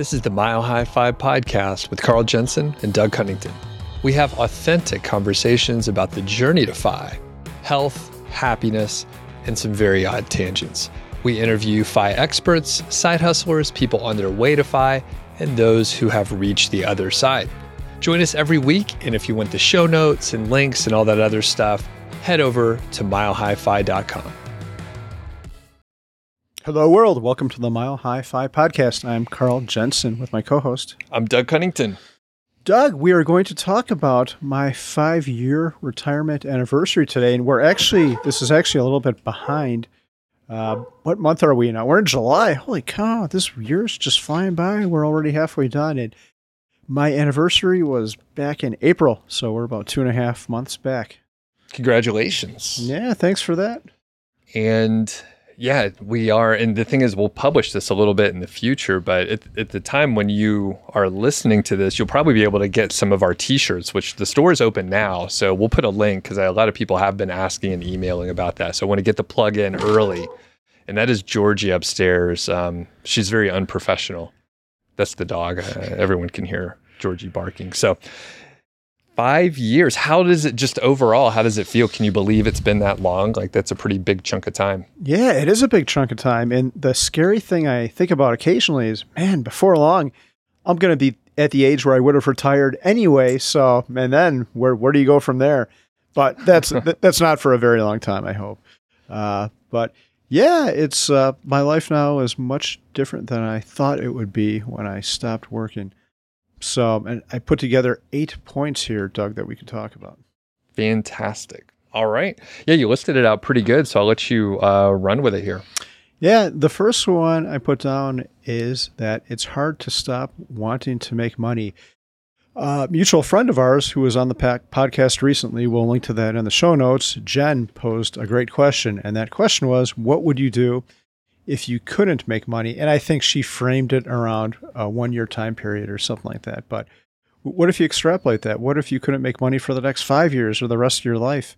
This is the Mile High FI podcast with Carl Jensen and Doug Cunnington. We have authentic conversations about the journey to FI, health, happiness, and some very odd tangents. We interview FI experts, side hustlers, people on their way to FI, and those who have reached the other side. Join us every week, and if you want the show notes and links and all that other stuff, head over to milehighfi.com. Hello, world. Welcome to the Mile High Fi podcast. I'm Carl Jensen with my co host, I'm Doug Cunnington. Doug. We are going to talk about my five year retirement anniversary today. And we're actually, this is actually a little bit behind. Uh, what month are we now? We're in July. Holy cow, this year's just flying by. We're already halfway done. And my anniversary was back in April. So we're about two and a half months back. Congratulations. Yeah, thanks for that. And yeah, we are. And the thing is, we'll publish this a little bit in the future, but at, at, the time when you are listening to this, you'll probably be able to get some of our t shirts, which the store is open now. So we'll put a link because a lot of people have been asking and emailing about that. So I want to get the plug in early. And that is Georgie upstairs. Um, she's very unprofessional. That's the dog. Uh, everyone can hear Georgie barking. So five years. How does it just overall? How does it feel? Can you believe it's been that long? Like that's a pretty big chunk of time. Yeah, it is a big chunk of time. And the scary thing I think about occasionally is, man, before long, I'm going to be at the age where I would have retired anyway. So, and then where where do you go from there? But that's that's not for a very long time, I hope. Uh, but yeah, it's uh, my life now is much different than I thought it would be when I stopped working. So, and I put together eight points here, Doug, that we could talk about. Fantastic. All right. Yeah, you listed it out pretty good. So I'll let you uh, run with it here. Yeah, the first one I put down is that it's hard to stop wanting to make money. A mutual friend of ours who was on the podcast recently, we'll link to that in the show notes. Jen posed a great question, and that question was, "What would you do if you couldn't make money. And I think she framed it around a one year time period or something like that. But what if you extrapolate that? What if you couldn't make money for the next five years or the rest of your life?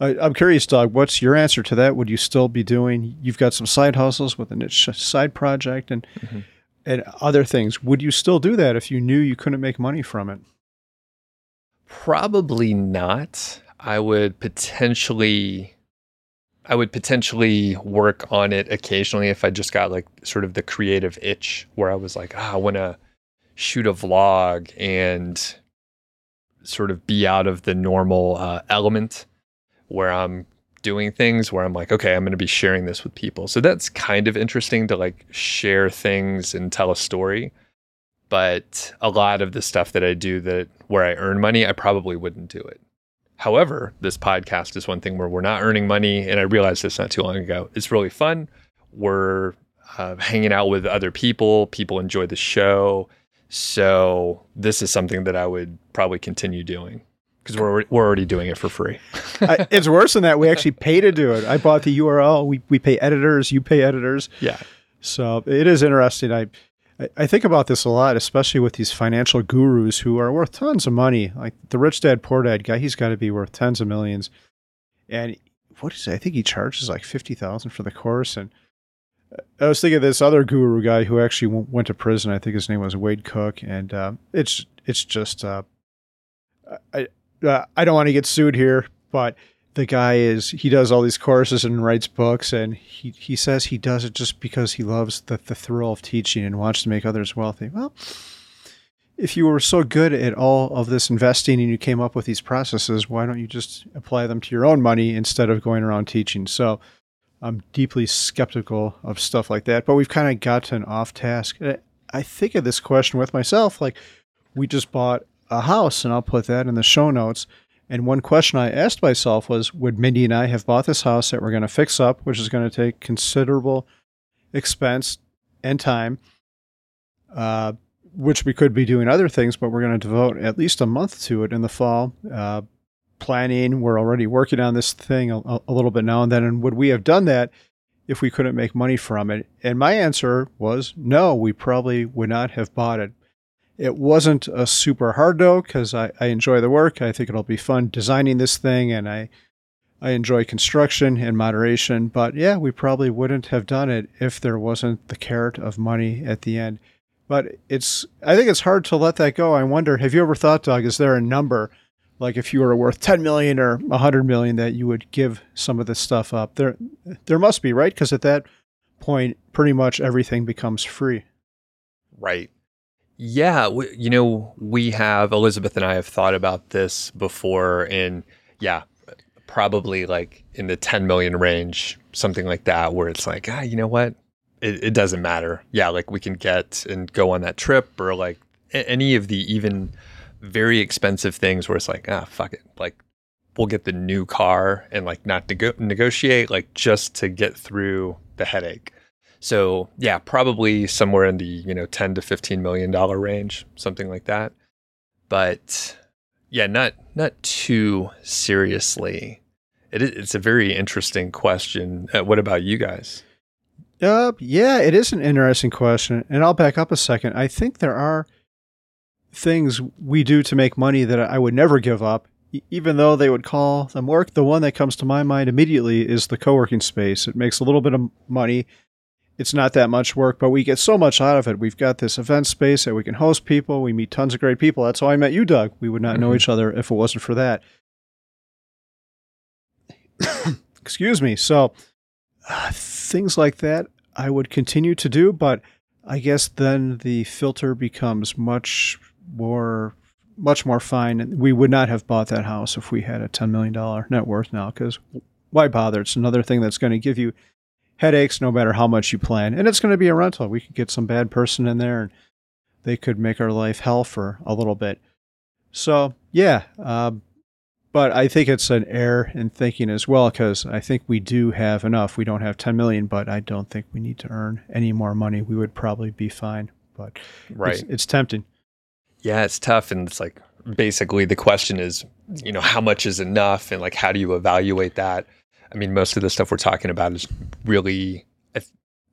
I, I'm curious, Doug, what's your answer to that? Would you still be doing, you've got some side hustles with a niche side project and, mm-hmm. and other things. Would you still do that if you knew you couldn't make money from it? Probably not. I would potentially I would potentially work on it occasionally if I just got like sort of the creative itch where I was like, ah, I want to shoot a vlog and sort of be out of the normal uh, element where I'm doing things where I'm like, okay, I'm going to be sharing this with people. So that's kind of interesting to like share things and tell a story. But a lot of the stuff that I do that where I earn money, I probably wouldn't do it. However, this podcast is one thing where we're not earning money. And I realized this not too long ago. It's really fun. We're uh, hanging out with other people. People enjoy the show. So this is something that I would probably continue doing because we're we're already doing it for free. I, it's worse than that. We actually pay to do it. I bought the URL. We we pay editors. You pay editors. Yeah. So it is interesting. I I think about this a lot, especially with these financial gurus who are worth tons of money. Like the rich dad, poor dad guy, he's got to be worth tens of millions. And what is it? I think he charges like 50,000 for the course. And I was thinking of this other guru guy who actually went to prison. I think his name was Wade Cook. And uh, it's, it's just, uh, I, uh, I don't want to get sued here, but the guy is he does all these courses and writes books and he, he says he does it just because he loves the, the thrill of teaching and wants to make others wealthy. Well if you were so good at all of this investing and you came up with these processes why don't you just apply them to your own money instead of going around teaching? So i'm deeply skeptical of stuff like that but we've kind of gotten off task. I think of this question with myself like we just bought a house and i'll put that in the show notes and one question I asked myself was Would Mindy and I have bought this house that we're going to fix up, which is going to take considerable expense and time, uh, which we could be doing other things, but we're going to devote at least a month to it in the fall. Uh, planning, we're already working on this thing a, a little bit now and then. And would we have done that if we couldn't make money from it? And my answer was no, we probably would not have bought it it wasn't a super hard though, because I, I enjoy the work. I think it'll be fun designing this thing, and I I enjoy construction and moderation. But yeah, we probably wouldn't have done it if there wasn't the carrot of money at the end. But it's I think it's hard to let that go. I wonder, have you ever thought, Doug, is there a number like if you were worth 10 million or 100 million that you would give some of this stuff up? There there must be, right? Cuz at that point pretty much everything becomes free. Right. Yeah, we, you know, we have Elizabeth and I have thought about this before and yeah, probably like in the 10 million range, something like that where it's like, ah, you know what? it, it doesn't matter. Yeah, like we can get and go on that trip or like any of the even very expensive things where it's like, ah, fuck it. Like we'll get the new car and like not nego- negotiate, like just to get through the headache. So yeah, probably somewhere in the, you know, 10 to 15 million dollar range, something like that. But yeah, not not too seriously. It it's a very interesting question. Uh, what about you guys? Uh, yeah, it is an interesting question. And I'll back up a second. I think there are things we do to make money that I would never give up, even though they would call them work. The one that comes to my mind immediately is the co working space. It makes a little bit of money. It's not that much work, but we get so much out of it. We've got this event space that we can host people. We meet tons of great people. That's how I met you, Doug. We would not mm-hmm. know each other if it wasn't for that. Excuse me. So, uh, things like that I would continue to do, but I guess then the filter becomes much more much more fine. We would not have bought that house if we had a $10 million net worth now because why bother? It's another thing that's going to give you headaches no matter how much you plan. And it's going to be a rental. We could get some bad person in there and they could make our life hell for a little bit. So, yeah, uh, but I think it's an error in thinking as well because I think we do have enough. We don't have 10 million, but I don't think we need to earn any more money. We would probably be fine, but right. it's, it's tempting. Yeah, it's tough. And it's like basically the question is, you know, how much is enough and like how do you evaluate that? I mean, most of the stuff we're talking about is really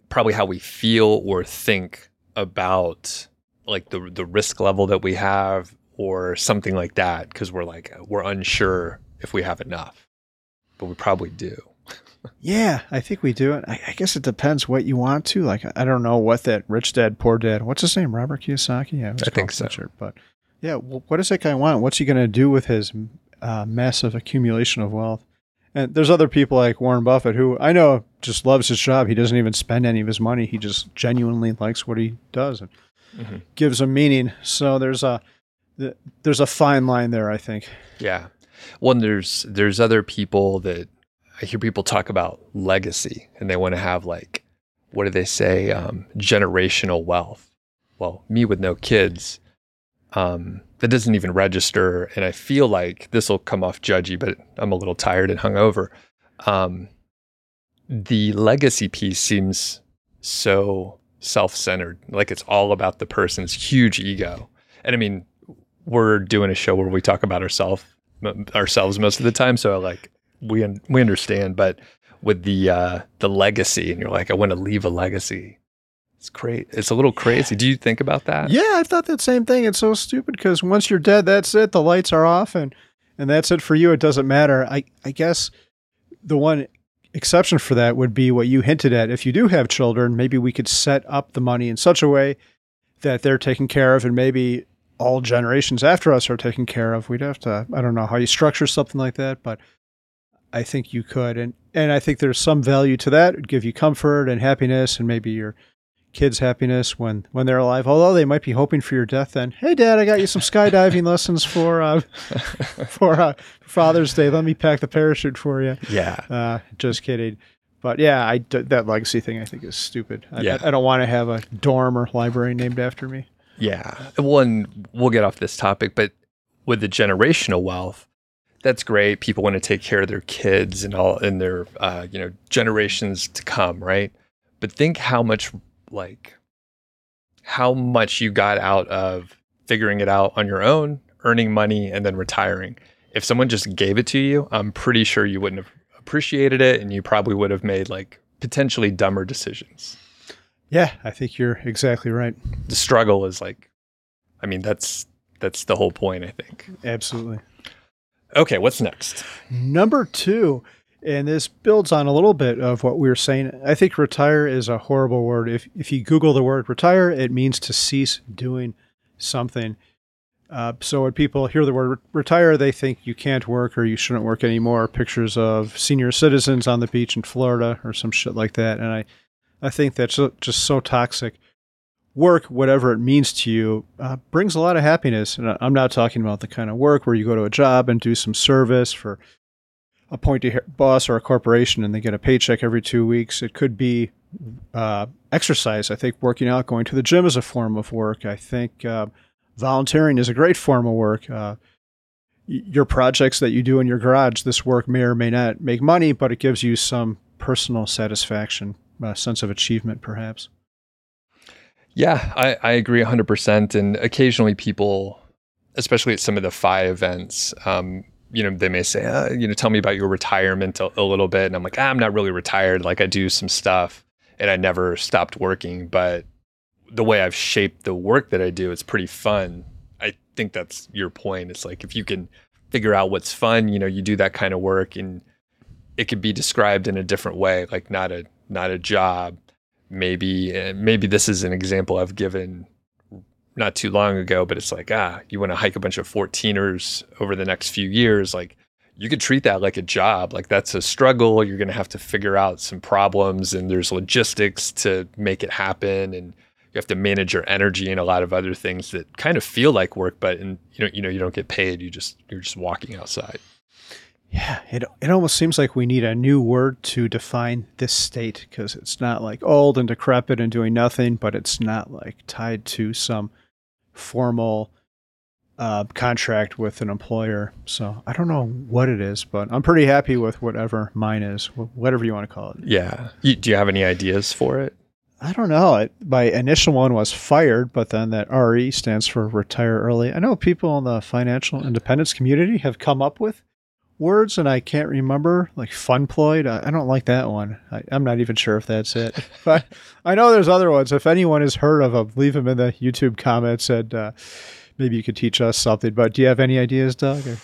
probably how we feel or think about like the the risk level that we have or something like that because we're like we're unsure if we have enough, but we probably do. yeah, I think we do. I, I, guess it depends what you want to. Like, I don't know what that rich dad, poor dad. What's his name? Robert Kiyosaki. Yeah, I think so. Richard, but yeah, well, what does that guy want? What's he going to do with his uh, massive accumulation of wealth? And there's other people like Warren Buffett who I know just loves his job. He doesn't even spend any of his money. He just genuinely likes what he does and mm-hmm. gives a meaning. So there's a there's a fine line there, I think. Yeah. Well, there's there's other people that I hear people talk about legacy, and they want to have like, what do they say, um, generational wealth. Well, me with no kids, um, that doesn't even register, and I feel like this will come off judgy, but I'm a little tired and hungover. Um, the legacy piece seems so self-centered, like it's all about the person's huge ego. And I mean, we're doing a show where we talk about ourselves ourselves most of the time, so like we we understand. But with the uh, the legacy, and you're like, I want to leave a legacy. It's great. It's a little crazy. Do you think about that? Yeah, I thought that same thing. It's so stupid because once you're dead, that's it. The lights are off, and and that's it for you. It doesn't matter. I I guess the one exception for that would be what you hinted at. If you do have children, maybe we could set up the money in such a way that they're taken care of, and maybe all generations after us are taken care of. We'd have to, I don't know how you structure something like that, but I think you could. And, and I think there's some value to that. It'd give you comfort and happiness and maybe your kids' happiness when, when they're alive. Although they might be hoping for your death then. Hey, Dad, I got you some skydiving lessons for, uh, for uh, Father's Day. Let me pack the parachute for you. Yeah. Uh, just kidding. But yeah, I, that legacy thing I think is stupid. I, yeah. I, don't want to have a dorm or library named after me. Yeah. Well, and we'll get off this topic, but with the generational wealth, that's great. People want to take care of their kids and all and their uh, you know generations to come, right? But think how much like how much you got out of figuring it out on your own, earning money, and then retiring. If someone just gave it to you, I'm pretty sure you wouldn't have appreciated it, and you probably would have made like potentially dumber decisions. Yeah, I think you're exactly right. The struggle is like, I mean, that's that's the whole point. I think. Absolutely. Okay, what's next? Number two And this builds on a little bit of what we were saying. I think retire is a horrible word. If, if you Google the word retire, it means to cease doing something. Uh, so when people hear the word retire, they think you can't work or you shouldn't work anymore. Pictures of senior citizens on the beach in Florida or some shit like that. And I, I think that's just so toxic. Work, whatever it means to you, uh, brings a lot of happiness. And I'm not talking about the kind of work where you go to a job and do some service for a pointy boss or a corporation and they get a paycheck every two weeks. It could be uh, exercise. I think working out, going to the gym is a form of work. I think uh, volunteering is a great form of work. Uh, your projects that you do in your garage, this work may or may not make money, but it gives you some personal satisfaction, a sense of achievement, perhaps. Yeah, I, I agree 100%. And occasionally people, especially at some of the FI events, um, you know, they may say, uh, you know, tell me about your retirement a, a little bit. And I'm like, ah, I'm not really retired. Like I do some stuff and I never stopped working. But the way I've shaped the work that I do, it's pretty fun. I think that's your point. It's like if you can figure out what's fun, you know, you do that kind of work and it could be described in a different way, like not a not a job. Maybe maybe this is an example I've given not too long ago, but it's like, ah, you want to hike a bunch of 14ers over the next few years, like you could treat that like a job. Like that's a struggle. You're going to have to figure out some problems and there's logistics to make it happen and you have to manage your energy and a lot of other things that kind of feel like work, but in, you know, you know, you don't get paid. You just you're just walking outside. Yeah, it it almost seems like we need a new word to define this state because it's not like old and decrepit and doing nothing, but it's not like tied to some formal uh, contract with an employer. So I don't know what it is, but I'm pretty happy with whatever mine is, whatever you want to call it. Yeah. You, do you have any ideas for it? I don't know. I, my initial one was fired, but then that RE stands for retire early. I know people in the financial independence community have come up with words, and I can't remember, like funployed. I, I don't like that one. I, am not even sure if that's it. but I know there's other ones. If anyone has heard of them, leave them in the YouTube comments, and uh, maybe you could teach us something. But do you have any ideas, Doug? Or?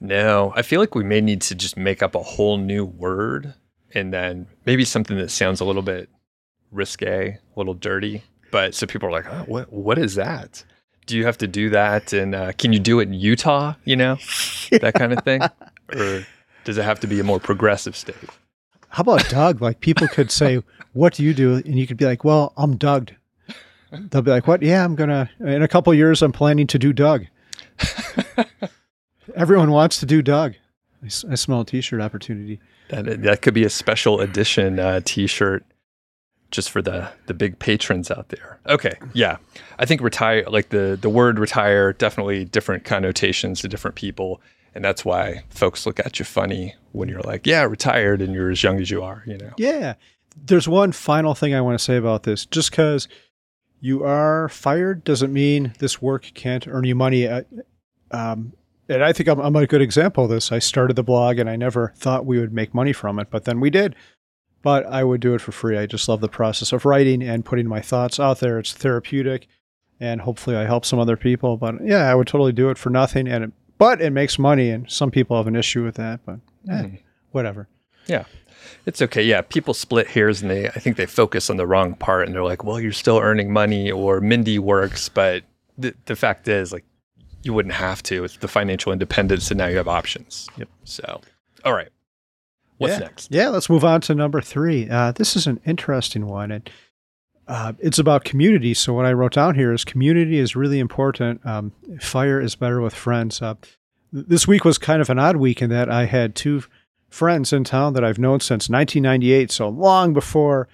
No, I feel like we may need to just make up a whole new word, and then maybe something that sounds a little bit risque, a little dirty. But so people are like, oh, what what is that? Do you have to do that? And uh, can you do it in Utah? You know, that kind of thing, or does it have to be a more progressive state? How about Doug? Like people could say, "What do you do?" And you could be like, "Well, I'm Doug." They'll be like, "What? Yeah, I'm gonna in a couple years. I'm planning to do Doug." Everyone wants to do Doug. I, I smell a T-shirt opportunity. That that could be a special edition uh, T-shirt just for the the big patrons out there. Okay, yeah, I think retire like the the word retire definitely different connotations to different people, and that's why folks look at you funny when you're like, yeah, retired, and you're as young as you are. You know. Yeah. There's one final thing I want to say about this. Just because you are fired doesn't mean this work can't earn you money. Uh, um, and I think I'm, I'm a good example of this. I started the blog and I never thought we would make money from it, but then we did but I would do it for free. I just love the process of writing and putting my thoughts out there. It's therapeutic, and hopefully I help some other people. But yeah, I would totally do it for nothing. And it, but it makes money, and some people have an issue with that. But eh, mm. whatever. Yeah. It's okay. Yeah, people split hairs and they I think they focus on the wrong part and they're like, "Well, you're still earning money or Mindy works," but the the fact is like you wouldn't have to. It's the financial independence and now you have options. Yep. So, all right. What's yeah. next? Yeah, let's move on to number three. Uh, this is an interesting one. And uh, it's about community. So what I wrote down here is community is really important. Um, fire is better with friends. Uh, this week was kind of an odd week in that I had two friends in town that I've known since 1998, so long before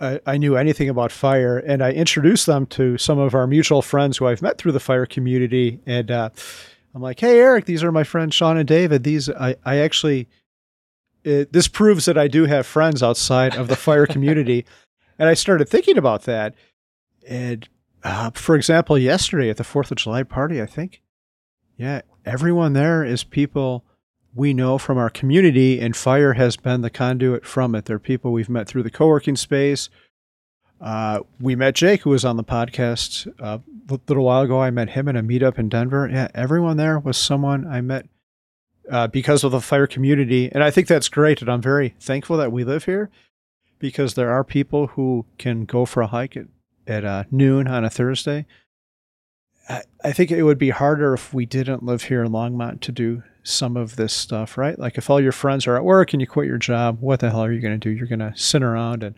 I, I, knew anything about fire. And I introduced them to some of our mutual friends who I've met through the fire community. And uh, I'm like, "Hey, Eric, these are my friends Sean and David. These I, I actually it, this proves that I do have friends outside of the fire community. And I started thinking about that. And uh, for example, yesterday at the 4th of July party, I think, yeah, everyone there is people we know from our community, and fire has been the conduit from it. They're people we've met through the co working space. Uh, we met Jake, who was on the podcast uh, a little while ago. I met him in a meetup in Denver. Yeah, everyone there was someone I met uh, because of the fire community. And I think that's great. And I'm very thankful that we live here because there are people who can go for a hike at, at uh, noon on a Thursday. I, I think it would be harder if we didn't live here in Longmont to do some of this stuff, right? Like if all your friends are at work and you quit your job, what the hell are you going to do? You're going to sit around and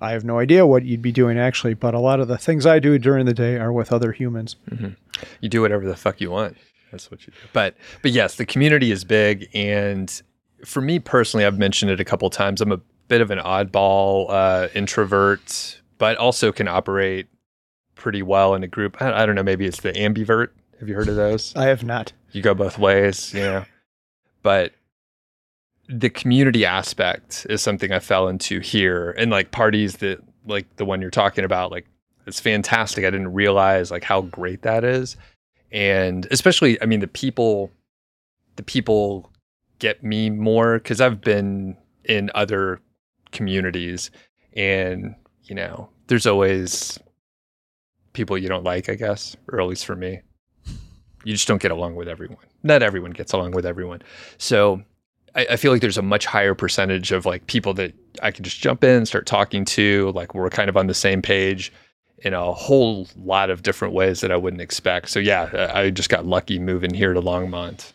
I have no idea what you'd be doing actually, but a lot of the things I do during the day are with other humans. Mm-hmm. You do whatever the fuck you want. That's what you do. But but yes, the community is big, and for me personally, I've mentioned it a couple times. I'm a bit of an oddball uh, introvert, but also can operate pretty well in a group. I, I don't know. Maybe it's the ambivert. Have you heard of those? I have not. You go both ways, you know. But the community aspect is something I fell into here, and like parties that like the one you're talking about, like it's fantastic. I didn't realize like how great that is, and especially, I mean, the people, the people get me more because I've been in other communities, and you know, there's always people you don't like, I guess, or at least for me. You just don't get along with everyone. Not everyone gets along with everyone. So I, I, feel like there's a much higher percentage of like people that I can just jump in start talking to. Like we're kind of on the same page in a whole lot of different ways that I wouldn't expect. So yeah, I just got lucky moving here to Longmont.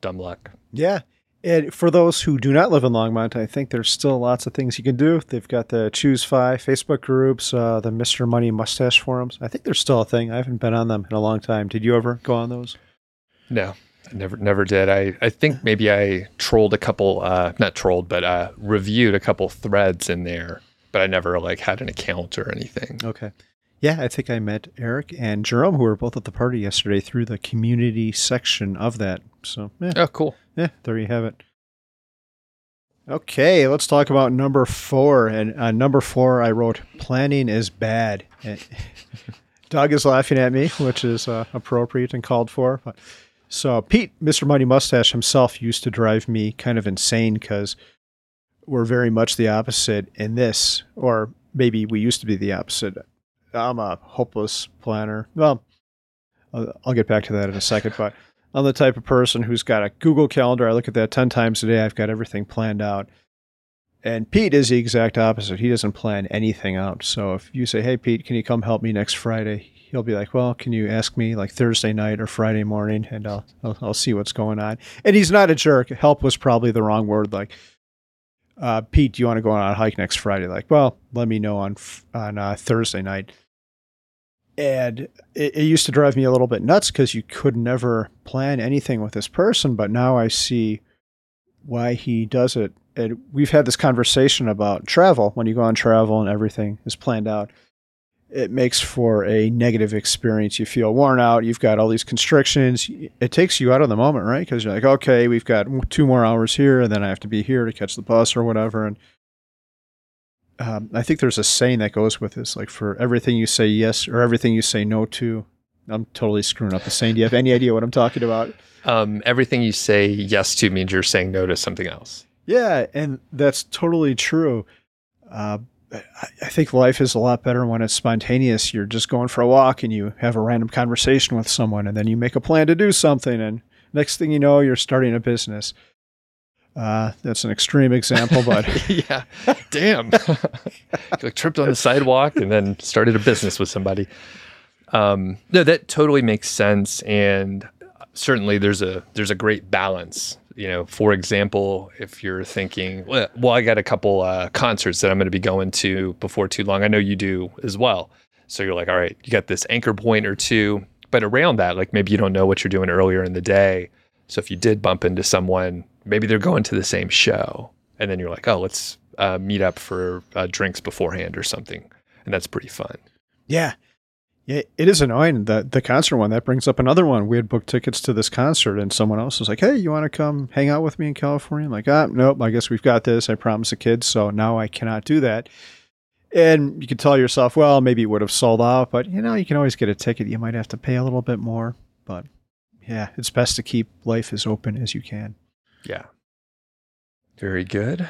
Dumb luck. Yeah. And for those who do not live in Longmont, I think there's still lots of things you can do. They've got the ChooseFI Facebook groups, uh, the Mr. Money Mustache forums. I think they're still a thing. I haven't been on them in a long time. Did you ever go on those? No, Never, never did. I, I think maybe I trolled a couple, uh, not trolled, but uh, reviewed a couple threads in there, but I never like had an account or anything. Okay. Yeah, I think I met Eric and Jerome, who were both at the party yesterday, through the community section of that. So, yeah. oh, cool. Yeah, there you have it. Okay, let's talk about number four. And uh, number four, I wrote planning is bad. Doug is laughing at me, which is uh, appropriate and called for. But so Pete, Mr. Money Mustache himself used to drive me kind of insane because we're very much the opposite in this, or maybe we used to be the opposite. I'm a hopeless planner. Well, I'll get back to that in a second, but I'm the type of person who's got a Google Calendar. I look at that 10 times a day. I've got everything planned out. And Pete is the exact opposite. He doesn't plan anything out. So if you say, hey, Pete, can you come help me next Friday? he'll be like, "Well, can you ask me like Thursday night or Friday morning, and I'll I'll, I'll see what's going on." And he's not a jerk. Help was probably the wrong word. Like, uh, Pete, do you want to go on a hike next Friday? Like, well, let me know on on uh, Thursday night. And it, it used to drive me a little bit nuts because you could never plan anything with this person. But now I see why he does it. And we've had this conversation about travel when you go on travel and everything is planned out it makes for a negative experience. You feel worn out. You've got all these constrictions. It takes you out of the moment, right? Because you're like, okay, we've got two more hours here, and then I have to be here to catch the bus or whatever. And um, I think there's a saying that goes with this, like for everything you say yes or everything you say no to. I'm totally screwing up the saying. Do you have any idea what I'm talking about? Um, everything you say yes to means you're saying no to something else. Yeah, and that's totally true. Uh, I think life is a lot better when it's spontaneous. You're just going for a walk and you have a random conversation with someone, and then you make a plan to do something, and next thing you know, you're starting a business. Uh, that's an extreme example, but yeah, damn, like tripped on the sidewalk and then started a business with somebody. Um, no, that totally makes sense, and certainly there's a there's a great balance you know, for example, if you're thinking, well, I got a couple uh, concerts that I'm going to be going to before too long. I know you do as well. So you're like, all right, you got this anchor point or two, but around that, like maybe you don't know what you're doing earlier in the day. So if you did bump into someone, maybe they're going to the same show, and then you're like, oh, let's uh, meet up for uh, drinks beforehand or something, and that's pretty fun. Yeah, yeah, it is annoying. The the concert one that brings up another one. We had booked tickets to this concert, and someone else was like, "Hey, you want to come hang out with me in California?" I'm like, ah, nope. I guess we've got this. I promised the kids, so now I cannot do that. And you can tell yourself, well, maybe it would have sold out, but you know, you can always get a ticket. You might have to pay a little bit more, but yeah, it's best to keep life as open as you can. Yeah. Very good.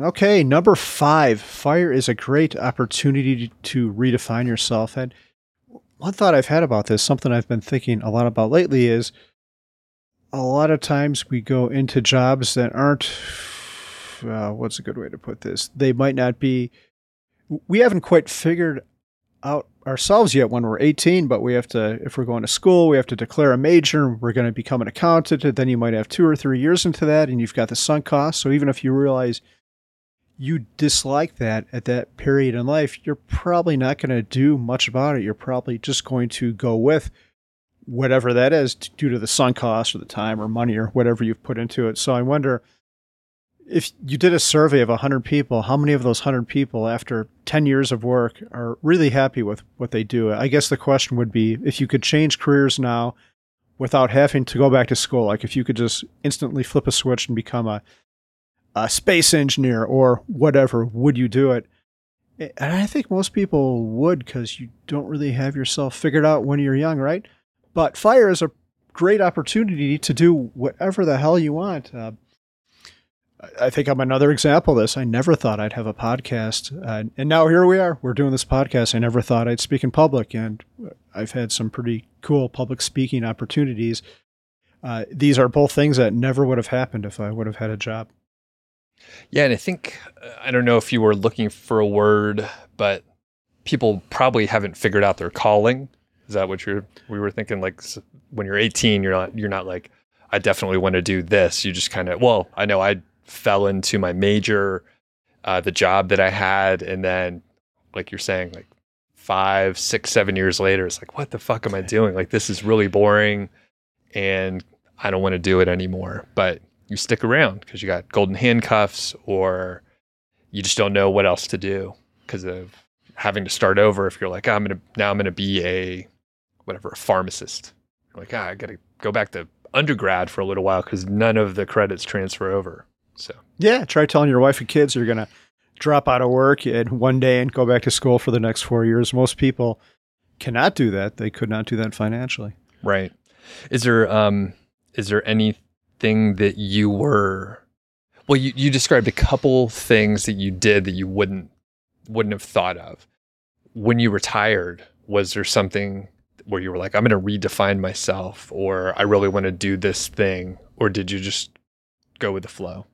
Okay, number five. Fire is a great opportunity to redefine yourself. And one thought I've had about this, something I've been thinking a lot about lately, is a lot of times we go into jobs that aren't uh, what's a good way to put this they might not be we haven't quite figured out ourselves yet when we're 18 but we have to if we're going to school we have to declare a major. We're going to become an accountant and then you might have two or three years into that and you've got the sunk cost. So even if you realize you dislike that at that period in life you're probably not going to do much about it. You're probably just going to go with whatever that is due to the sunk cost or the time or money or whatever you've put into it. So I wonder if you did a survey of 100 people, how many of those 100 people after 10 years of work are really happy with what they do? I guess the question would be if you could change careers now without having to go back to school, like if you could just instantly flip a switch and become a, a space engineer or whatever, would you do it? And I think most people would because you don't really have yourself figured out when you're young, right? But fire is a great opportunity to do whatever the hell you want. Uh, I think I'm another example of this. I never thought I'd have a podcast. Uh, and now here we are. We're doing this podcast. I never thought I'd speak in public. And I've had some pretty cool public speaking opportunities. Uh, these are both things that never would have happened if I would have had a job. Yeah. And I think, I don't know if you were looking for a word, but people probably haven't figured out their calling. Is that what you're? We were thinking like when you're 18, you're not you're not like I definitely want to do this. You just kind of well, I know I fell into my major, uh, the job that I had, and then like you're saying, like five, six, seven years later, it's like what the fuck am I doing? Like this is really boring, and I don't want to do it anymore. But you stick around because you got golden handcuffs, or you just don't know what else to do because of having to start over. If you're like, oh, I'm gonna now I'm gonna be a whatever, a pharmacist. like, ah, I got to go back to undergrad for a little while because none of the credits transfer over. So yeah, try telling your wife and kids you're gonna drop out of work in one day and go back to school for the next four years. Most people cannot do that. They could not do that financially. Right. Is there um is there anything that you were well you, you described a couple things that you did that you wouldn't wouldn't have thought of. When you retired, was there something where you were like, I'm going to redefine myself, or I really want to do this thing, or did you just go with the flow?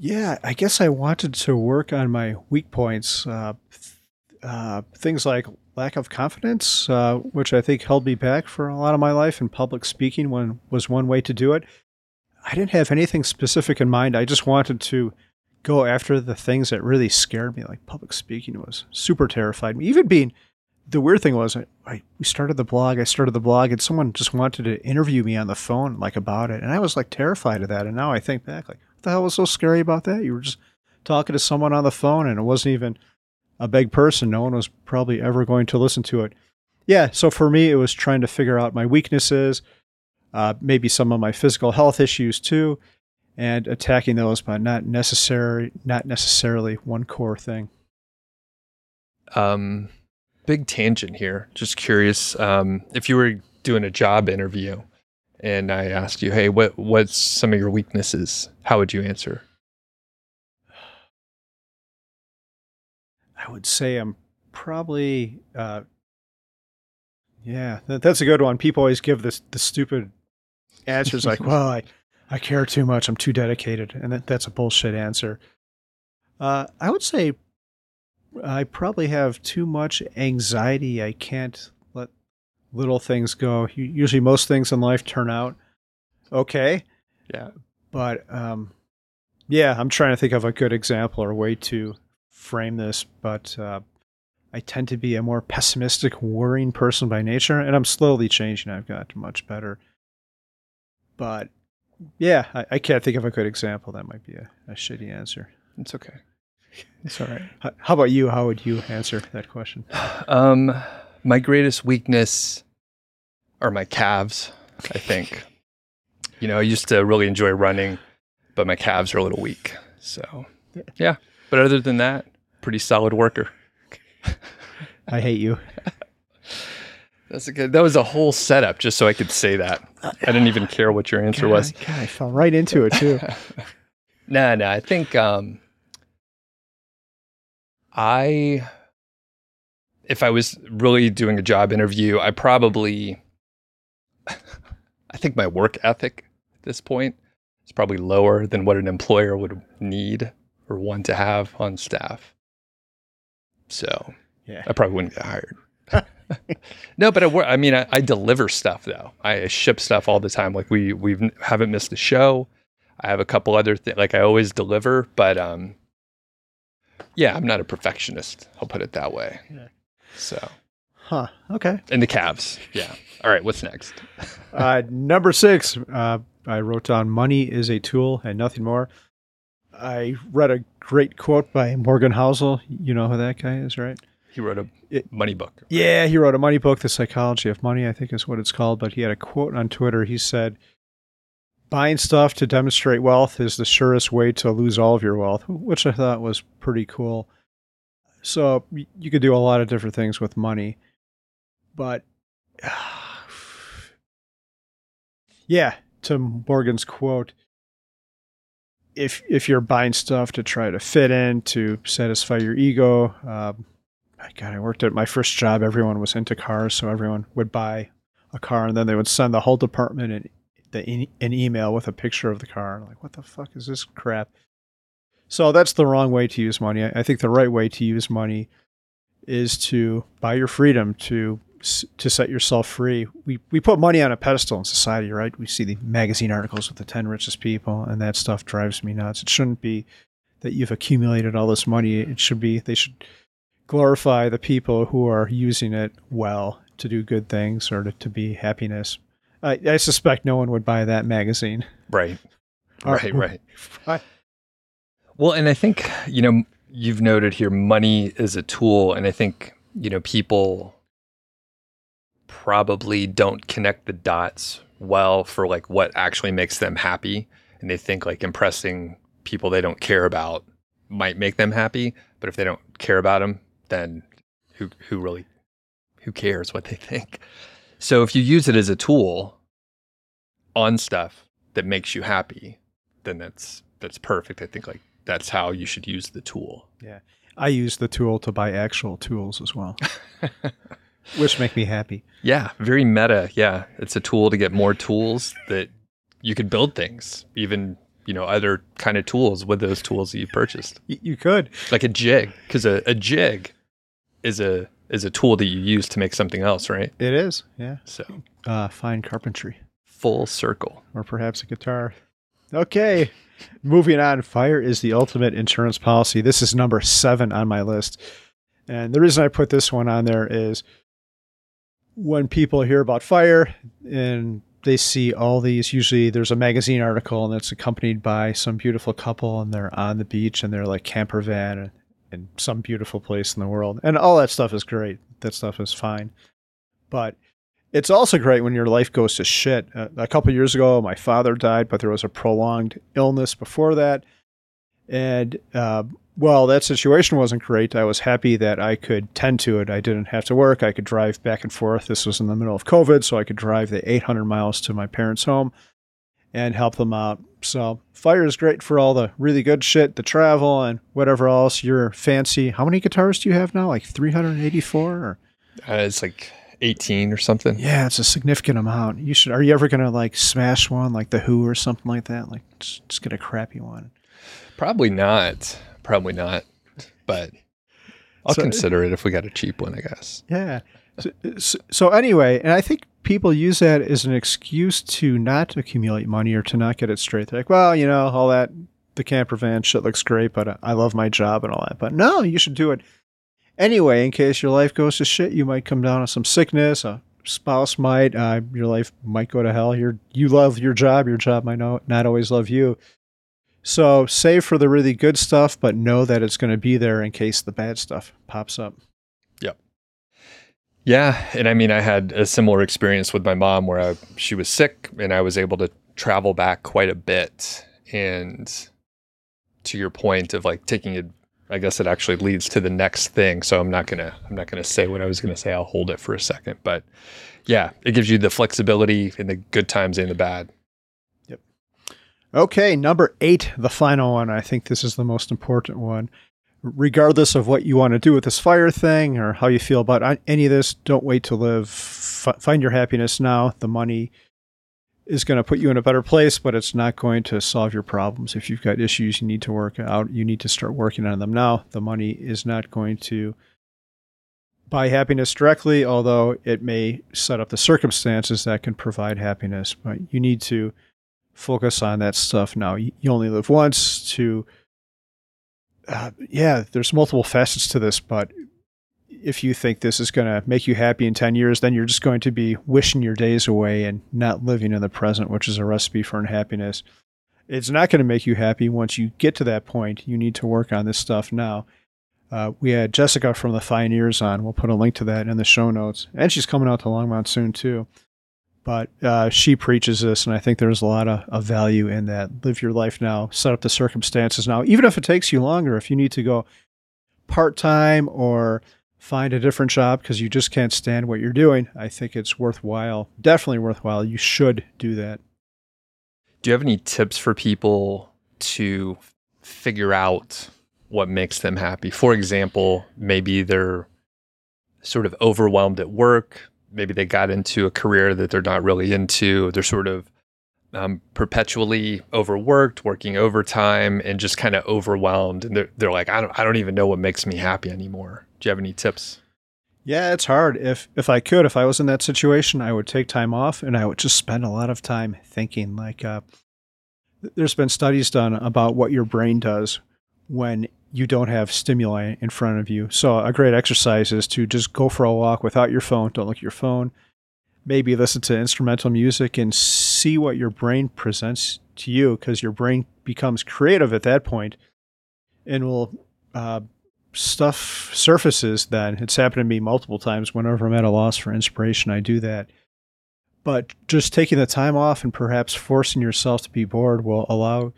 Yeah, I guess I wanted to work on my weak points. Uh, uh, things like lack of confidence, uh, which I think held me back for a lot of my life, and public speaking one was one way to do it. I didn't have anything specific in mind. I just wanted to go after the things that really scared me. Like public speaking was super terrified me. Even being the weird thing was, I, I, we started the blog. I started the blog, and someone just wanted to interview me on the phone, like about it, and I was like terrified of that. And now I think back, like, what the hell was so scary about that? You were just talking to someone on the phone, and it wasn't even a big person. No one was probably ever going to listen to it. Yeah. So for me, it was trying to figure out my weaknesses, uh, maybe some of my physical health issues too, and attacking those, but not necessary, not necessarily one core thing. Um big tangent here. Just curious um, if you were doing a job interview and I asked you, "Hey, what what's some of your weaknesses?" How would you answer? I would say I'm probably, uh, yeah, that, that's a good one. People always give this the stupid answers like, "Well, I I care too much. I'm too dedicated," and that, that's a bullshit answer. Uh, I would say I probably have too much anxiety. I can't let little things go. Usually, most things in life turn out okay. Yeah. But um, yeah, I'm trying to think of a good example or way to frame this. But uh, I tend to be a more pessimistic, worrying person by nature, and I'm slowly changing. I've got much better. But yeah, I, I can't think of a good example. That might be a, a shitty answer. It's okay. It's all right. How about you? How would you answer that question? Um, my greatest weakness are my calves, I think. You know, I used to really enjoy running, but my calves are a little weak. So, yeah. But other than that, pretty solid worker. I hate you. That's a good. That was a whole setup just so I could say that. I didn't even care what your answer God, was. God, I fell right into it too. nah, nah. I think um, I, if I was really doing a job interview, I probably, I think my work ethic at this point It's probably lower than what an employer would need or want to have on staff. So Yeah. I probably wouldn't get hired. no, but I, I mean, I, I deliver stuff though. I ship stuff all the time. Like we we haven't missed a show. I have a couple other things. Like I always deliver, but um, yeah, I'm not a perfectionist. I'll put it that way. Yeah. So, Huh. Okay. and the calves. Yeah. All right. What's next? Uh, number six, uh, I wrote down money is a tool and nothing more. I read a great quote by Morgan Housel. You know who that guy is, right? He wrote a It- money book. Yeah, he wrote a money book, The Psychology of Money, I think is what it's called. But he had a quote on Twitter. He said, Buying stuff to demonstrate wealth is the surest way to lose all of your wealth, which I thought was pretty cool. So you could do a lot of different things with money. But yeah, to Morgan's quote, if if you're buying stuff to try to fit in to satisfy your ego, um, God, I worked at my first job. Everyone was into cars, so everyone would buy a car, and then they would send the whole department an, the, an email with a picture of the car. I'm like, what the fuck is this crap? So that's the wrong way to use money. I think the right way to use money is to buy your freedom to to set yourself free. We we put money on a pedestal in society, right? We see the magazine articles with the 10 richest people and that stuff drives me nuts. It shouldn't be that you've accumulated all this money. It should be they should glorify the people who are using it well to do good things or to, to be happiness. I, I suspect no one would buy that magazine. Right. Or- Right. Right. I- Well, and I think, you know, you've noted here money is a tool. And I think, you know, people probably don't connect the dots well for like what actually makes them happy. And they think like impressing people they don't care about might make them happy. But if they don't care about them, then who, who really, who cares what they think? So if you use it as a tool on stuff that makes you happy, then that's, that's perfect. I think like that's how you should use the tool. Yeah. I use the tool to buy actual tools as well, which make me happy. Yeah, very meta. Yeah, it's a tool to get more tools that you could build things, even you know other kind of tools with those tools that you purchased, you could. like a jig, because a, a jig is a is a tool that you use to make something else, right? It is. Yeah. So Uh, fine carpentry. full circle. or perhaps a guitar. Okay, moving on. Fire is the ultimate insurance policy. This is number seven on my list. And the reason I put this one on there is when people hear about fire and they see all these, usually there's a magazine article and it's accompanied by some beautiful couple and they're on the beach and they're like camper van and some beautiful place in the world. And all that stuff is great. That stuff is fine. But it's also great when your life goes to shit. Uh, a couple years ago, my father died, but there was a prolonged illness before that. And uh, well, that situation wasn't great. I was happy that I could tend to it. I didn't have to work. I could drive back and forth. This was in the middle of COVID, so I could drive the 800 miles to my parents' home and help them out. So, fire is great for all the really good shit, the travel, and whatever else you're fancy. How many guitars do you have now? Like 384? Or? Uh, it's like eighteen or something. Yeah, it's a significant amount. You should. Are you ever gonna like smash one like the Who or something like that? Like just, just get a crappy one. Probably not. Probably not. But I'll So- consider it if we got a cheap one, I guess. Yeah. So, so, anyway, and I think people use that as an excuse to not accumulate money or to not get it straight. They're like, well, you know, all that the camper van shit looks great, but uh, I love my job and all that. But no, you should do it anyway in case your life goes to shit. You might come down with some sickness. A spouse might. Uh, your life might go to hell. You're, you love your job. Your job might not, not always love you. So save for the really good stuff, but know that it's going to be there in case the bad stuff pops up. Yep. Yeah, and I mean, I had a similar experience with my mom where I, she was sick, and I was able to travel back quite a bit. And to your point of like taking it, I guess it actually leads to the next thing. So I'm not gonna, I'm not gonna say what I was gonna say. I'll hold it for a second. But yeah, it gives you the flexibility in the good times and the bad. Okay, number eight, the final one. I think this is the most important one. Regardless of what you want to do with this fire thing or how you feel about any of this, don't wait to live. F- find your happiness now. The money is going to put you in a better place, but it's not going to solve your problems. If you've got issues you need to work out, you need to start working on them now. The money is not going to buy happiness directly, although it may set up the circumstances that can provide happiness. But you need to focus on that stuff now. You only live once to, uh, yeah, there's multiple facets to this, but if you think this is going to make you happy in 10 years, then you're just going to be wishing your days away and not living in the present, which is a recipe for unhappiness. It's not going to make you happy once you get to that point. You need to work on this stuff now. Uh, we had Jessica from the Fioneers on. We'll put a link to that in the show notes. And she's coming out to Longmont soon, too. But uh, she preaches this, and I think there's a lot of, of value in that. Live your life now, set up the circumstances now, even if it takes you longer. If you need to go part time or find a different job because you just can't stand what you're doing, I think it's worthwhile. Definitely worthwhile. You should do that. Do you have any tips for people to figure out what makes them happy? For example, maybe they're sort of overwhelmed at work. Maybe they got into a career that they're not really into. They're sort of um, perpetually overworked, working overtime, and just kind of overwhelmed. And they're, they're like, I don't, I don't even know what makes me happy anymore. Do you have any tips? Yeah, it's hard. If if I could, if I was in that situation, I would take time off and I would just spend a lot of time thinking. Like, uh, there's been studies done about what your brain does when you don't have stimuli in front of you. So a great exercise is to just go for a walk without your phone. Don't look at your phone. Maybe listen to instrumental music and see what your brain presents to you because your brain becomes creative at that point and will uh, stuff surfaces then. It's happened to me multiple times whenever I'm at a loss for inspiration, I do that. But just taking the time off and perhaps forcing yourself to be bored will allow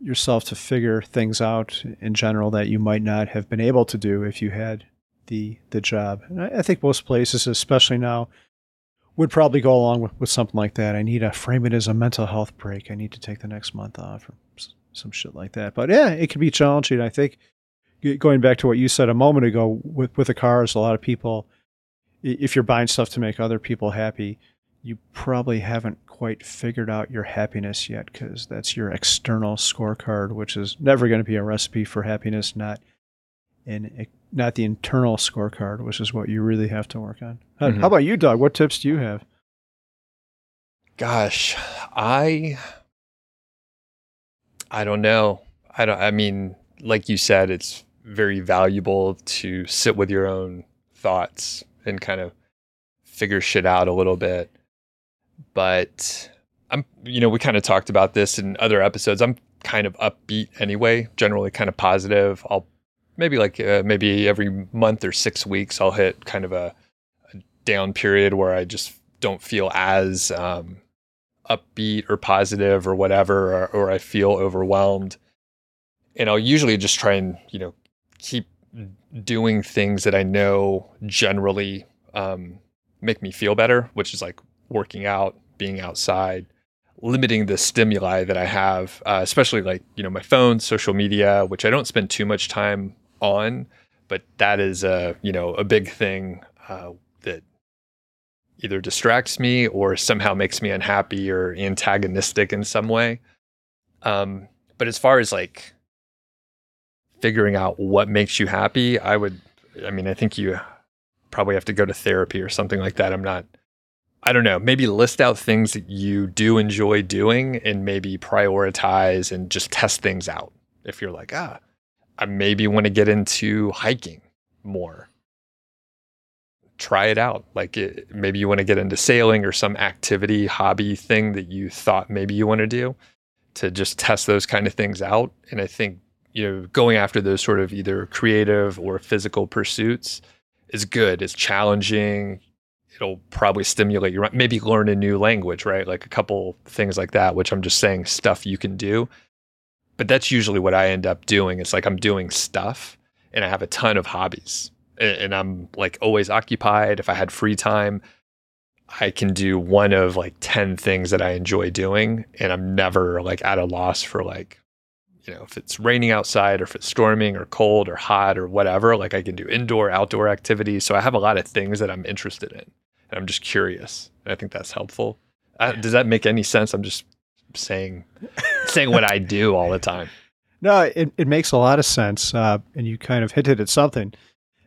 yourself to figure things out in general that you might not have been able to do if you had the the job. And I, I think most places, especially now, would probably go along with, with something like that. I need to frame it as a mental health break. I need to take the next month off or some shit like that. But yeah, it can be challenging. I think going back to what you said a moment ago with with the cars, a lot of people, if you're buying stuff to make other people happy, you probably haven't quite figured out your happiness yet because that's your external scorecard, which is never going to be a recipe for happiness, not in not the internal scorecard, which is what you really have to work on. Mm-hmm. How about you, Doug? What tips do you have? Gosh, I I don't know. I don't I mean, like you said, it's very valuable to sit with your own thoughts and kind of figure shit out a little bit. But I'm, you know, we kind of talked about this in other episodes. I'm kind of upbeat anyway, generally kind of positive. I'll maybe like uh, maybe every month or six weeks, I'll hit kind of a, a down period where I just don't feel as um, upbeat or positive or whatever, or, or I feel overwhelmed. And I'll usually just try and, you know, keep doing things that I know generally um, make me feel better, which is like working out, being outside, limiting the stimuli that I have, uh, especially like, you know, my phone, social media, which I don't spend too much time on, but that is a, you know, a big thing uh, that either distracts me or somehow makes me unhappy or antagonistic in some way. Um, but as far as like figuring out what makes you happy, I would, I mean, I think you probably have to go to therapy or something like that. I'm not, I don't know, maybe list out things that you do enjoy doing and maybe prioritize and just test things out. If you're like, ah, I maybe want to get into hiking more. Try it out. Like it, maybe you want to get into sailing or some activity, hobby thing that you thought maybe you want to do to just test those kind of things out. And I think you know, going after those sort of either creative or physical pursuits is good. It's challenging. It'll probably stimulate you. Maybe learn a new language, right? Like a couple things like that, which I'm just saying stuff you can do. But that's usually what I end up doing. It's like I'm doing stuff and I have a ton of hobbies and I'm like always occupied. If I had free time, I can do one of like 10 things that I enjoy doing and I'm never like at a loss for like you know, if it's raining outside or if it's storming or cold or hot or whatever, like I can do indoor, outdoor activities. So I have a lot of things that I'm interested in and I'm just curious. And I think that's helpful. Uh, does that make any sense? I'm just saying saying what I do all the time. No, it, it makes a lot of sense. Uh, and you kind of hinted at something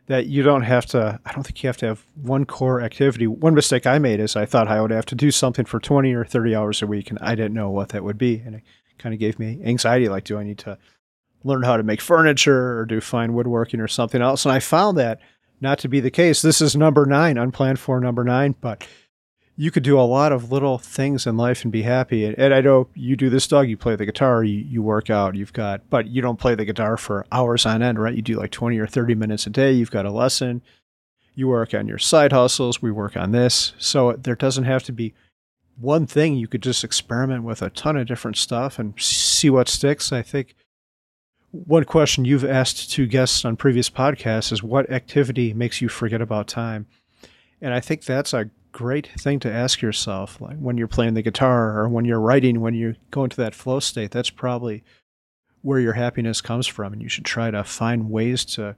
that you don't have to, I don't think you have to have one core activity. One mistake I made is I thought I would have to do something for 20 or 30 hours a week, and I didn't know what that would be. And it kind of gave me anxiety like, do I need to learn how to make furniture or do fine woodworking or something else? And I found that not to be the case. This is number nine, unplanned for number nine, but you could do a lot of little things in life and be happy. And, and I know you do this, Doug. You play the guitar, you, you work out, you've got, but you don't play the guitar for hours on end, right? You do like 20 or 30 minutes a day. You've got a lesson. You work on your side hustles. We work on this. So there doesn't have to be one thing. You could just experiment with a ton of different stuff and see what sticks. I think one question you've asked to guests on previous podcasts is what activity makes you forget about time? And I think that's a great thing to ask yourself like when you're playing the guitar or when you're writing when you go into that flow state that's probably where your happiness comes from and you should try to find ways to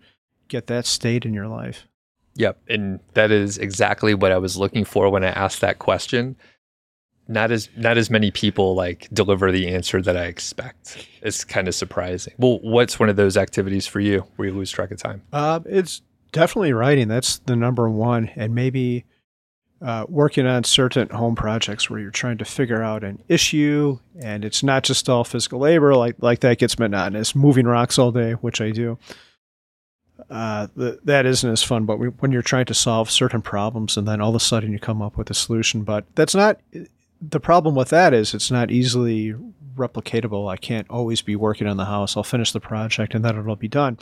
get that state in your life yep and that is exactly what i was looking for when i asked that question not as not as many people like deliver the answer that i expect. It's kind of surprising. Well what's one of those activities for you where you lose track of time? Uh, it's definitely writing. That's the number one. And maybe uh, working on certain home projects where you're trying to figure out an issue and it's not just all physical labor like like that gets monotonous. Moving rocks all day which i do. Uh, th- that isn't as fun but we, when you're trying to solve certain problems and then all of a sudden you come up with a solution but that's not the problem with that is it's not easily replicatable i can't always be working on the house i'll finish the project and then it'll be done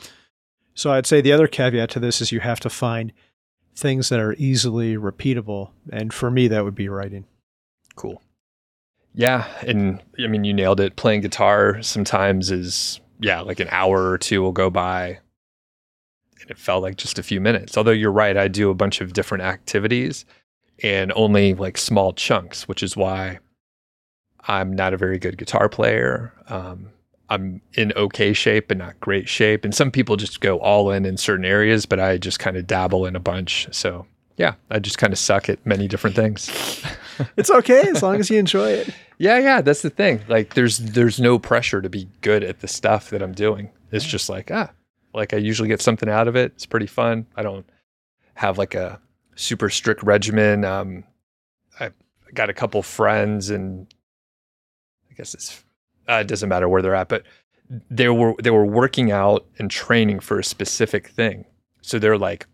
so i'd say the other caveat to this is you have to find things that are easily repeatable. And for me, that would be writing. Cool. Yeah. And I mean, you nailed it. Playing guitar sometimes is, yeah, like an hour or two will go by and it felt like just a few minutes. Although you're right, I do a bunch of different activities and only like small chunks, which is why I'm not a very good guitar player. Um, I'm in okay shape and not great shape. And some people just go all in in certain areas, but I just kind of dabble in a bunch. So yeah, I just kind of suck at many different things. it's okay as long as you enjoy it. Yeah, yeah, that's the thing. Like there's there's no pressure to be good at the stuff that I'm doing. It's just like, ah, like I usually get something out of it. It's pretty fun. I don't have like a super strict regimen. Um I got a couple friends and I guess it's uh, it doesn't matter where they're at, but they were they were working out and training for a specific thing. So they're like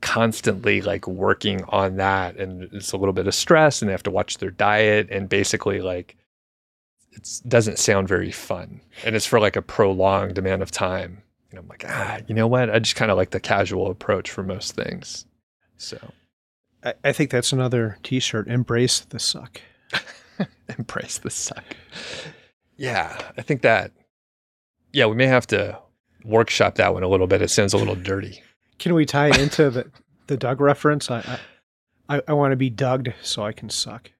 constantly like working on that and it's a little bit of stress and they have to watch their diet and basically like it doesn't sound very fun and it's for like a prolonged amount of time and i'm like ah you know what i just kind of like the casual approach for most things so I, I think that's another t-shirt embrace the suck embrace the suck yeah, I think that. Yeah, we may have to workshop that one a little bit. It sounds a little dirty. Can we tie it into the the Doug reference? I I, I want to be Douged so I can suck.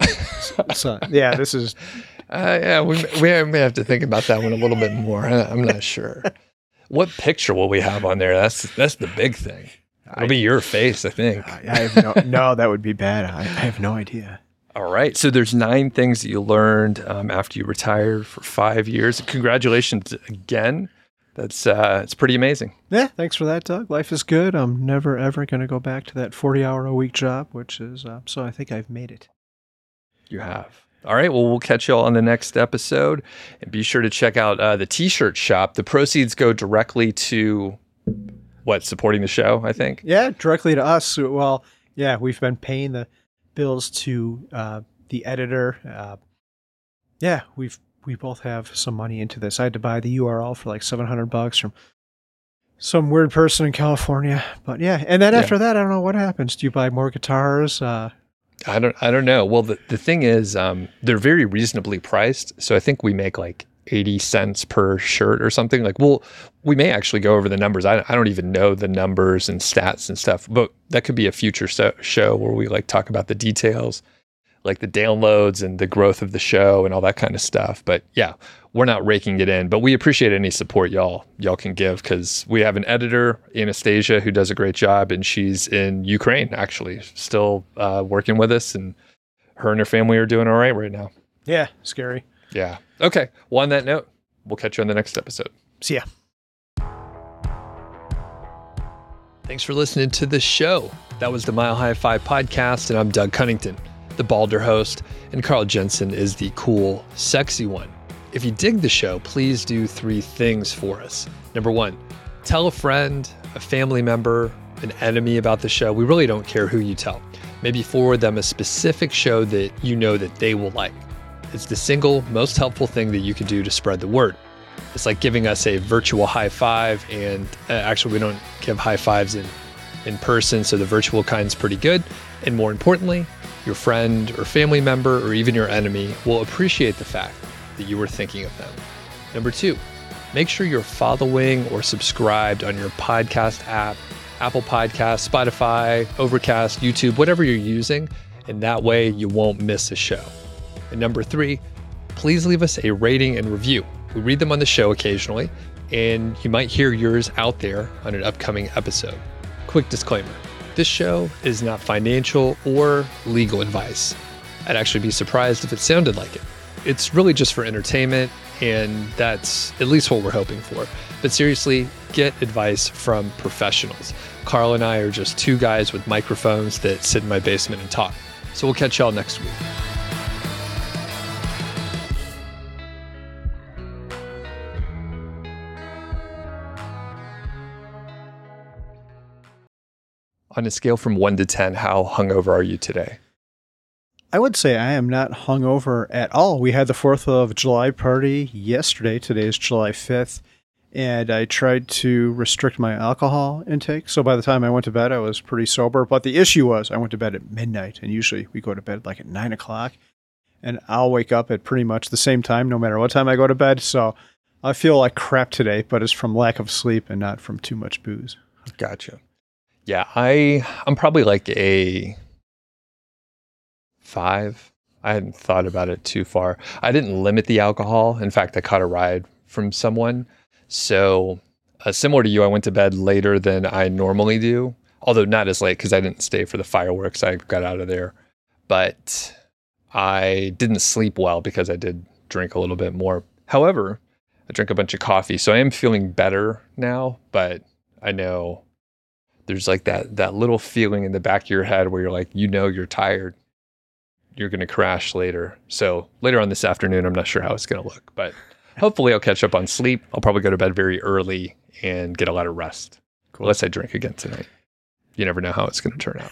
so, yeah, this is. Uh, yeah, we we may have to think about that one a little bit more. I'm not sure. What picture will we have on there? That's that's the big thing. It'll I, be your face, I think. I, no, no, that would be bad. I, I have no idea. All right. So there's nine things that you learned um, after you retired for five years. Congratulations again. That's uh, it's pretty amazing. Yeah. Thanks for that, Doug. Life is good. I'm never ever going to go back to that 40 hour a week job, which is uh, so I think I've made it. You have. All right. Well, we'll catch you all on the next episode, and be sure to check out uh, the T-shirt shop. The proceeds go directly to what supporting the show. I think. Yeah, directly to us. Well, yeah, we've been paying the bills to uh, the editor. Uh, yeah, we've we both have some money into this. I had to buy the URL for like seven hundred bucks from some weird person in California. But yeah, and then yeah. after that, I don't know what happens. Do you buy more guitars? Uh, I don't. I don't know. Well, the the thing is, um, they're very reasonably priced. So I think we make like 80 cents per shirt or something like well we may actually go over the numbers I, I don't even know the numbers and stats and stuff but that could be a future so, show where we like talk about the details like the downloads and the growth of the show and all that kind of stuff but yeah we're not raking it in but we appreciate any support y'all y'all can give because we have an editor anastasia who does a great job and she's in ukraine actually still uh, working with us and her and her family are doing all right right now. Yeah, scary. Yeah. Okay. Well, on that note, we'll catch you on the next episode. See ya. Thanks for listening to the show. That was the Mile High FI podcast, and I'm Doug Cunnington, the Balder host, and Carl Jensen is the cool, sexy one. If you dig the show, please do three things for us. Number one, tell a friend, a family member, an enemy about the show. We really don't care who you tell. Maybe forward them a specific show that you know that they will like. It's the single most helpful thing that you can do to spread the word. It's like giving us a virtual high five, and uh, actually, we don't give high fives in, in person, so the virtual kind's pretty good. And more importantly, your friend or family member or even your enemy will appreciate the fact that you were thinking of them. Number two, make sure you're following or subscribed on your podcast app Apple Podcasts, Spotify, Overcast, YouTube, whatever you're using. And that way you won't miss a show. And number three, please leave us a rating and review. We read them on the show occasionally, and you might hear yours out there on an upcoming episode. Quick disclaimer this show is not financial or legal advice. I'd actually be surprised if it sounded like it. It's really just for entertainment, and that's at least what we're hoping for. But seriously, get advice from professionals. Carl and I are just two guys with microphones that sit in my basement and talk. So we'll catch y'all next week. On a scale from 1 to 10, how hungover are you today? I would say I am not hungover at all. We had the 4th of July party yesterday. Today is July 5th. And I tried to restrict my alcohol intake. So by the time I went to bed, I was pretty sober. But the issue was I went to bed at midnight. And usually we go to bed like at 9 o'clock. And I'll wake up at pretty much the same time, no matter what time I go to bed. So I feel like crap today, but it's from lack of sleep and not from too much booze. Gotcha. Yeah, I I'm probably like a five. I hadn't thought about it too far. I didn't limit the alcohol. In fact, I caught a ride from someone. So, uh, similar to you, I went to bed later than I normally do, although not as late because I didn't stay for the fireworks. I got out of there. But I didn't sleep well because I did drink a little bit more. However, I drank a bunch of coffee. So I am feeling better now, but I know there's like that that little feeling in the back of your head where you're like, you know you're tired. You're gonna crash later. So later on this afternoon, I'm not sure how it's gonna look, but hopefully I'll catch up on sleep. I'll probably go to bed very early and get a lot of rest. Cool. Unless I drink again tonight. You never know how it's gonna turn out.